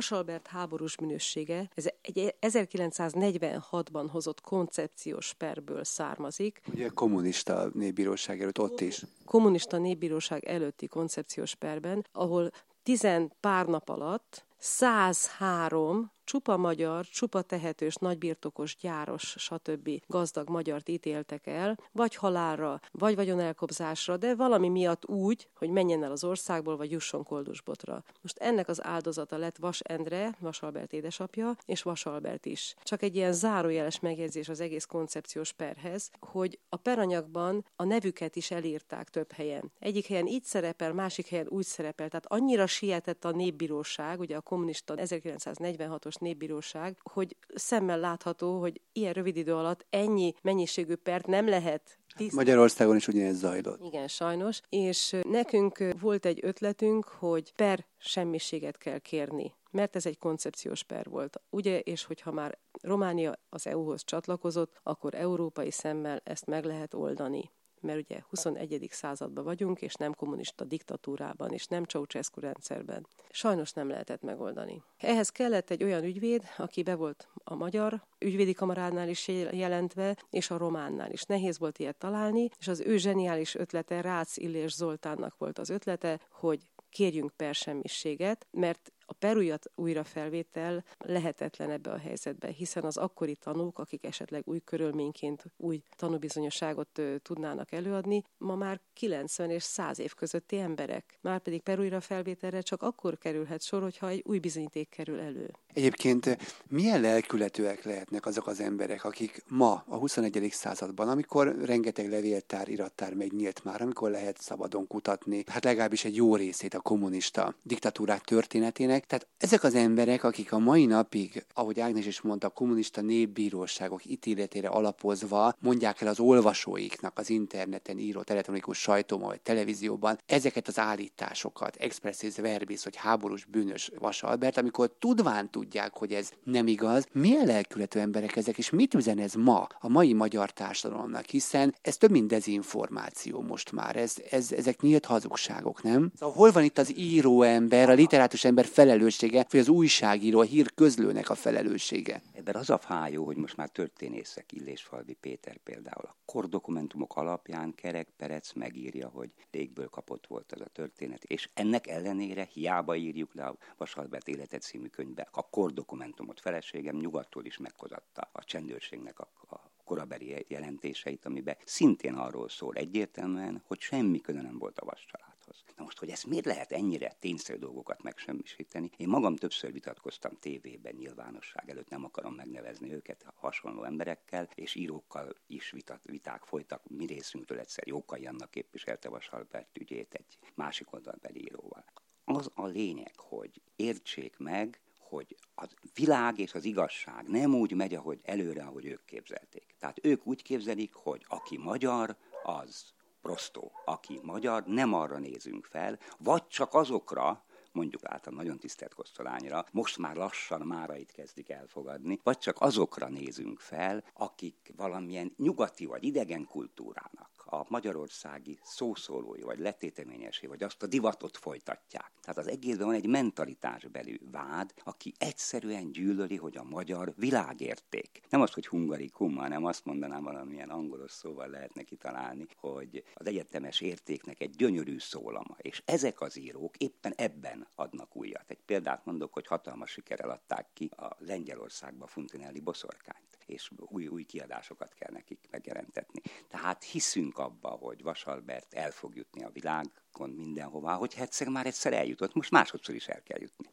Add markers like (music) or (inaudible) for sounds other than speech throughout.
Vasalbert háborús bűnössége, ez egy 1946-ban hozott koncepciós perből származik. Ugye kommunista népbíróság előtt ott is. Kommunista népbíróság előtti koncepciós perben, ahol tizen pár nap alatt 103 csupa magyar, csupa tehetős, nagybirtokos, gyáros, stb. gazdag magyart ítéltek el, vagy halálra, vagy vagyonelkobzásra, de valami miatt úgy, hogy menjen el az országból, vagy jusson koldusbotra. Most ennek az áldozata lett Vas Endre, Vas Albert édesapja, és Vas Albert is. Csak egy ilyen zárójeles megjegyzés az egész koncepciós perhez, hogy a peranyagban a nevüket is elírták több helyen. Egyik helyen így szerepel, másik helyen úgy szerepel. Tehát annyira sietett a népbíróság, ugye a kommunista 1946-os népbíróság, hogy szemmel látható, hogy ilyen rövid idő alatt ennyi mennyiségű pert nem lehet Tiszt... Magyarországon is ugyanez zajlott. Igen, sajnos. És nekünk volt egy ötletünk, hogy per semmiséget kell kérni mert ez egy koncepciós per volt. Ugye, és hogyha már Románia az EU-hoz csatlakozott, akkor európai szemmel ezt meg lehet oldani mert ugye 21. században vagyunk, és nem kommunista diktatúrában, és nem Ceausescu rendszerben. Sajnos nem lehetett megoldani. Ehhez kellett egy olyan ügyvéd, aki be volt a magyar ügyvédi kamaránál is jelentve, és a románnál is. Nehéz volt ilyet találni, és az ő zseniális ötlete, Rácz Illés Zoltánnak volt az ötlete, hogy kérjünk persemmisséget, mert a perújat újrafelvétel lehetetlen ebbe a helyzetbe, hiszen az akkori tanúk, akik esetleg új körülményként új tanúbizonyosságot tudnának előadni, ma már 90 és 100 év közötti emberek. Márpedig perújra felvételre csak akkor kerülhet sor, hogyha egy új bizonyíték kerül elő. Egyébként milyen lelkületűek lehetnek azok az emberek, akik ma, a 21. században, amikor rengeteg levéltár, irattár megnyílt már, amikor lehet szabadon kutatni, hát legalábbis egy jó részét a kommunista diktatúrák történetének, emberek, tehát ezek az emberek, akik a mai napig, ahogy Ágnes is mondta, a kommunista népbíróságok ítéletére alapozva mondják el az olvasóiknak az interneten írott elektronikus sajtóban vagy televízióban ezeket az állításokat, expressis verbis, hogy háborús bűnös Vas Albert, amikor tudván tudják, hogy ez nem igaz, milyen lelkületű emberek ezek, és mit üzen ez ma a mai magyar társadalomnak, hiszen ez több mint dezinformáció most már, ez, ez, ezek nyílt hazugságok, nem? Szóval hol van itt az író ember, a literátus ember fel felelőssége, vagy az újságíró, a hír közlőnek a felelőssége. Ebben az a fájó, hogy most már történészek, Illésfalvi Péter például a kordokumentumok alapján Kerek Perec megírja, hogy légből kapott volt ez a történet, és ennek ellenére hiába írjuk le a Vasalbert életet című könyvbe a kordokumentumot. Feleségem nyugattól is meghozatta a csendőrségnek a, a korabeli jelentéseit, amiben szintén arról szól egyértelműen, hogy semmi köze nem volt a vascsalád dolgokhoz. Na most, hogy ezt miért lehet ennyire tényszerű dolgokat megsemmisíteni? Én magam többször vitatkoztam tévében, nyilvánosság előtt, nem akarom megnevezni őket, hasonló emberekkel, és írókkal is vitat, viták folytak. Mi részünkről egyszer Jókai annak képviselte Vasalbert ügyét egy másik oldalbeli íróval. Az a lényeg, hogy értsék meg, hogy a világ és az igazság nem úgy megy, ahogy előre, ahogy ők képzelték. Tehát ők úgy képzelik, hogy aki magyar, az prostó, aki magyar, nem arra nézünk fel, vagy csak azokra, mondjuk által nagyon tisztelt kosztolányra, most már lassan márait kezdik elfogadni, vagy csak azokra nézünk fel, akik valamilyen nyugati vagy idegen kultúrának a magyarországi szószólói, vagy letéteményesé, vagy azt a divatot folytatják. Tehát az egészben van egy mentalitásbeli vád, aki egyszerűen gyűlöli, hogy a magyar világérték. Nem az, hogy hungarikum, hanem azt mondanám valamilyen angolos szóval lehet neki találni, hogy az egyetemes értéknek egy gyönyörű szólama. És ezek az írók éppen ebben adnak újat. Egy példát mondok, hogy hatalmas sikerrel adták ki a Lengyelországba Funtinelli boszorkányt és új, új kiadásokat kell nekik megjelentetni. Tehát hiszünk abba, hogy Vasalbert el fog jutni a világon mindenhová, hogy egyszer már egyszer eljutott, most másodszor is el kell jutni.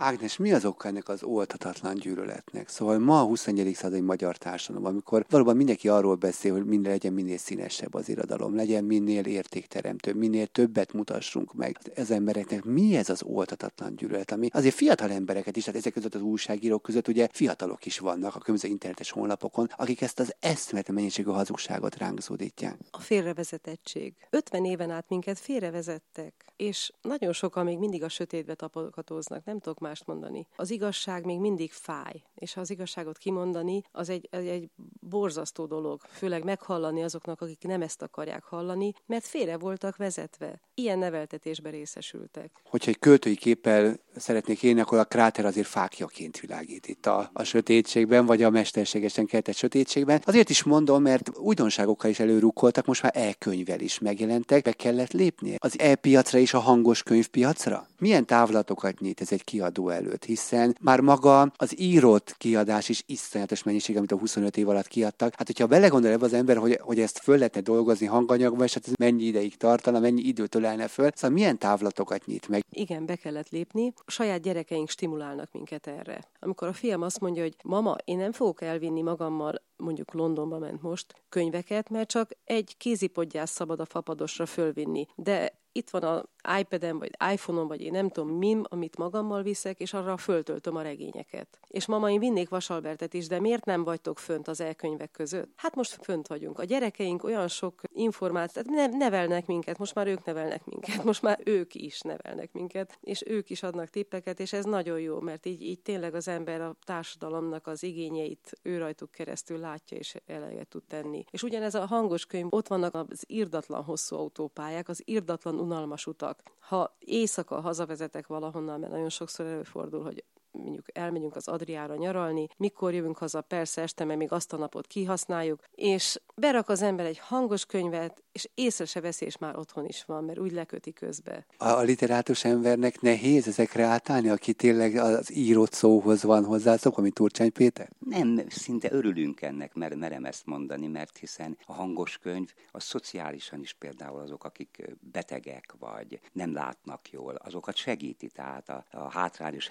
Ágnes, mi az oka ennek az oltatatlan gyűlöletnek? Szóval ma a 21. századi magyar társadalom, amikor valóban mindenki arról beszél, hogy minden legyen minél színesebb az irodalom, legyen minél értékteremtőbb, minél többet mutassunk meg. Ez embereknek mi ez az oltatatlan gyűlölet, ami azért fiatal embereket is, tehát ezek között az újságírók között ugye fiatalok is vannak a különböző internetes honlapokon, akik ezt az eszméletlen mennyiségű hazugságot ránk zúdítják. A félrevezetettség. 50 éven át minket félrevezettek, és nagyon sokan még mindig a sötétbe tapogatóznak. Nem tudok mást mondani. Az igazság még mindig fáj, és ha az igazságot kimondani, az egy, egy, egy borzasztó dolog, főleg meghallani azoknak, akik nem ezt akarják hallani, mert félre voltak vezetve. Ilyen neveltetésbe részesültek. Hogyha egy költői képpel szeretnék élni, akkor a kráter azért fákjaként világít itt a, a sötétségben, vagy a mesterségesen keltett sötétségben. Azért is mondom, mert újdonságokkal is előrukkoltak, most már e-könyvvel is megjelentek, be kellett lépni az e-piacra és a hangos könyvpiacra. Milyen távlatokat nyit ez egy kiadó előtt, hiszen már maga az írott kiadás is iszonyatos mennyiség, amit a 25 év alatt kiadtak. Hát, hogyha belegondol ebbe az ember, hogy, hogy ezt föl lehetne dolgozni hanganyagba, és hát ez mennyi ideig tartana, mennyi időt ölelne föl, szóval milyen távlatokat nyit meg? Igen, be kellett lépni. A saját gyerekeink stimulálnak minket erre. Amikor a fiam azt mondja, hogy mama, én nem fogok elvinni magammal mondjuk Londonba ment most, könyveket, mert csak egy kézipodgyász szabad a fapadosra fölvinni. De itt van a iPad-en, vagy iPhone-on, vagy én nem tudom mim, amit magammal viszek, és arra föltöltöm a regényeket. És mama, én vinnék Vasalbertet is, de miért nem vagytok fönt az elkönyvek között? Hát most fönt vagyunk. A gyerekeink olyan sok információt, ne, nevelnek minket, most már ők nevelnek minket, most már ők is nevelnek minket, és ők is adnak tippeket, és ez nagyon jó, mert így, így tényleg az ember a társadalomnak az igényeit ő rajtuk keresztül látja, és eleget tud tenni. És ugyanez a hangos könyv, ott vannak az irdatlan hosszú autópályák, az irdatlan unalmas utak. Ha éjszaka hazavezetek valahonnan, mert nagyon sokszor előfordul, hogy mondjuk elmegyünk az Adriára nyaralni, mikor jövünk haza, persze este, mert még azt a napot kihasználjuk, és berak az ember egy hangos könyvet, és észre se veszi, és már otthon is van, mert úgy leköti közbe. A, a literátus embernek nehéz ezekre átállni, aki tényleg az írott szóhoz van hozzászok, ami Turcsány Péter? Nem, szinte örülünk ennek, mert merem ezt mondani, mert hiszen a hangos könyv a szociálisan is például azok, akik betegek vagy nem látnak jól, azokat segíti, tehát a, a hátrányos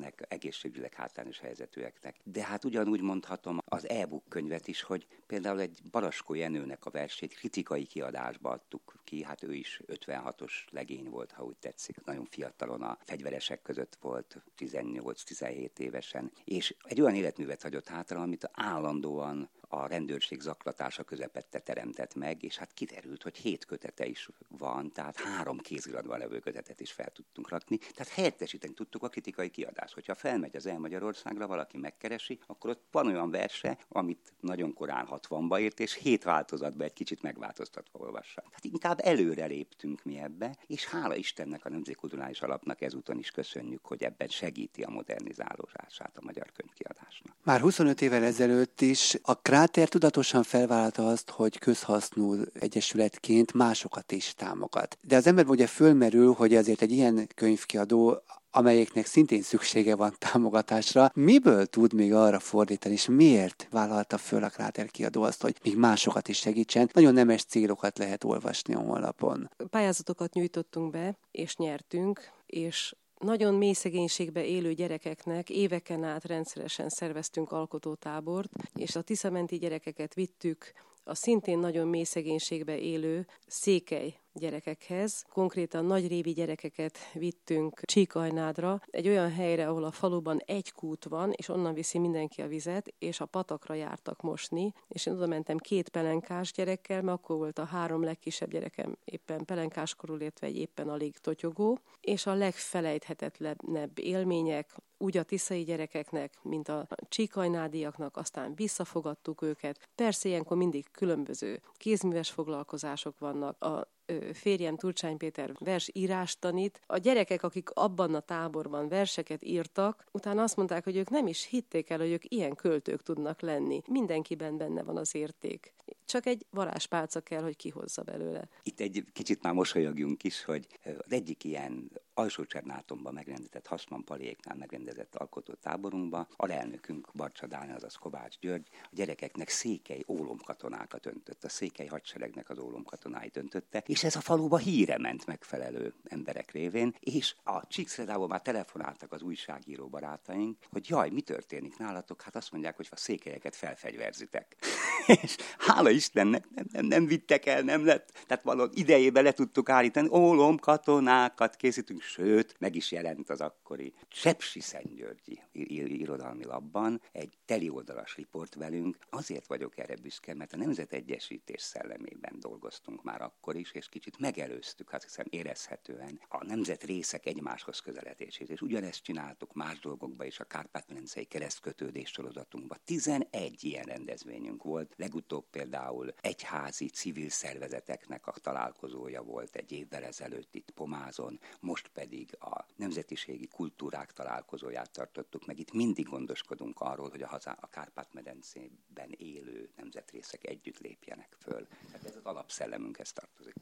helyzetűeknek, egészségügyileg hátrányos helyzetűeknek. De hát ugyanúgy mondhatom az e-book könyvet is, hogy például egy Baraskó Jenőnek a versét kritikai kiadásba adtuk ki, hát ő is 56-os legény volt, ha úgy tetszik, nagyon fiatalon a fegyveresek között volt, 18-17 évesen, és egy olyan életművet hagyott hátra, amit állandóan a rendőrség zaklatása közepette teremtett meg, és hát kiderült, hogy hét kötete is van, tehát három kéziratban levő kötetet is fel tudtunk rakni, tehát helyettesíteni tudtuk a kritikai kiadást. Hogyha felmegy az El Magyarországra, valaki megkeresi, akkor ott van olyan verse, amit nagyon korán 60-ba írt, és hét változatban egy kicsit megváltoztatva olvassa. Tehát inkább előre léptünk mi ebbe, és hála Istennek a Nemzetkulturális Alapnak ezúton is köszönjük, hogy ebben segíti a modernizálódását a magyar könyvkiadásnak. Már 25 évvel ezelőtt is a Kráter tudatosan felvállalta azt, hogy közhasznú egyesületként másokat is támogat. De az ember ugye fölmerül, hogy azért egy ilyen könyvkiadó amelyeknek szintén szüksége van támogatásra, miből tud még arra fordítani, és miért vállalta föl a Kráter kiadó azt, hogy még másokat is segítsen? Nagyon nemes célokat lehet olvasni a honlapon. Pályázatokat nyújtottunk be, és nyertünk, és nagyon mély szegénységbe élő gyerekeknek éveken át rendszeresen szerveztünk alkotótábort, és a Tiszamenti gyerekeket vittük a szintén nagyon mély szegénységbe élő Székely gyerekekhez. Konkrétan nagyrévi gyerekeket vittünk Csíkajnádra, egy olyan helyre, ahol a faluban egy kút van, és onnan viszi mindenki a vizet, és a patakra jártak mosni, és én oda mentem két pelenkás gyerekkel, mert akkor volt a három legkisebb gyerekem éppen pelenkáskorul, illetve egy éppen alig totyogó, és a legfelejthetetlenebb élmények, úgy a tiszai gyerekeknek, mint a csíkajnádiaknak, aztán visszafogadtuk őket. Persze ilyenkor mindig különböző kézműves foglalkozások vannak, a férjem Turcsány Péter vers írás tanít. A gyerekek, akik abban a táborban verseket írtak, utána azt mondták, hogy ők nem is hitték el, hogy ők ilyen költők tudnak lenni. Mindenkiben benne van az érték. Csak egy varázspálca kell, hogy kihozza belőle. Itt egy kicsit már mosolyogjunk is, hogy az egyik ilyen alsó Csernátomban megrendezett Hasman Paléknál megrendezett alkotótáborunkban a elnökünk Barcsa Dániel, azaz Kovács György a gyerekeknek székely ólomkatonákat öntött, a székely hadseregnek az ólomkatonáit öntötte, és ez a faluba híre ment megfelelő emberek révén, és a Csíkszredából már telefonáltak az újságíró barátaink, hogy jaj, mi történik nálatok? Hát azt mondják, hogy a székelyeket felfegyverzitek. (laughs) és hála Istennek nem, nem, nem vittek el, nem lett. Tehát valahol idejébe le tudtuk állítani, ólom katonákat készítünk, sőt, meg is jelent az akkori Sepsi Szentgyörgyi irodalmi labban egy telioldalas riport velünk. Azért vagyok erre büszke, mert a Nemzetegyesítés szellemében dolgoztunk már akkor is, és kicsit megelőztük, hát hiszem érezhetően a nemzet részek egymáshoz közeledését. És ugyanezt csináltuk más dolgokban is, a Kárpát-medencei keresztkötődés sorozatunkban. 11 ilyen rendezvényünk volt. Legutóbb például egyházi civil szervezeteknek a találkozója volt egy évvel ezelőtt itt Pomázon, most pedig a nemzetiségi kultúrák találkozóját tartottuk meg. Itt mindig gondoskodunk arról, hogy a, hazá, a Kárpát-medencében élő nemzetrészek együtt lépjenek föl. Tehát ez az alapszellemünkhez tartozik.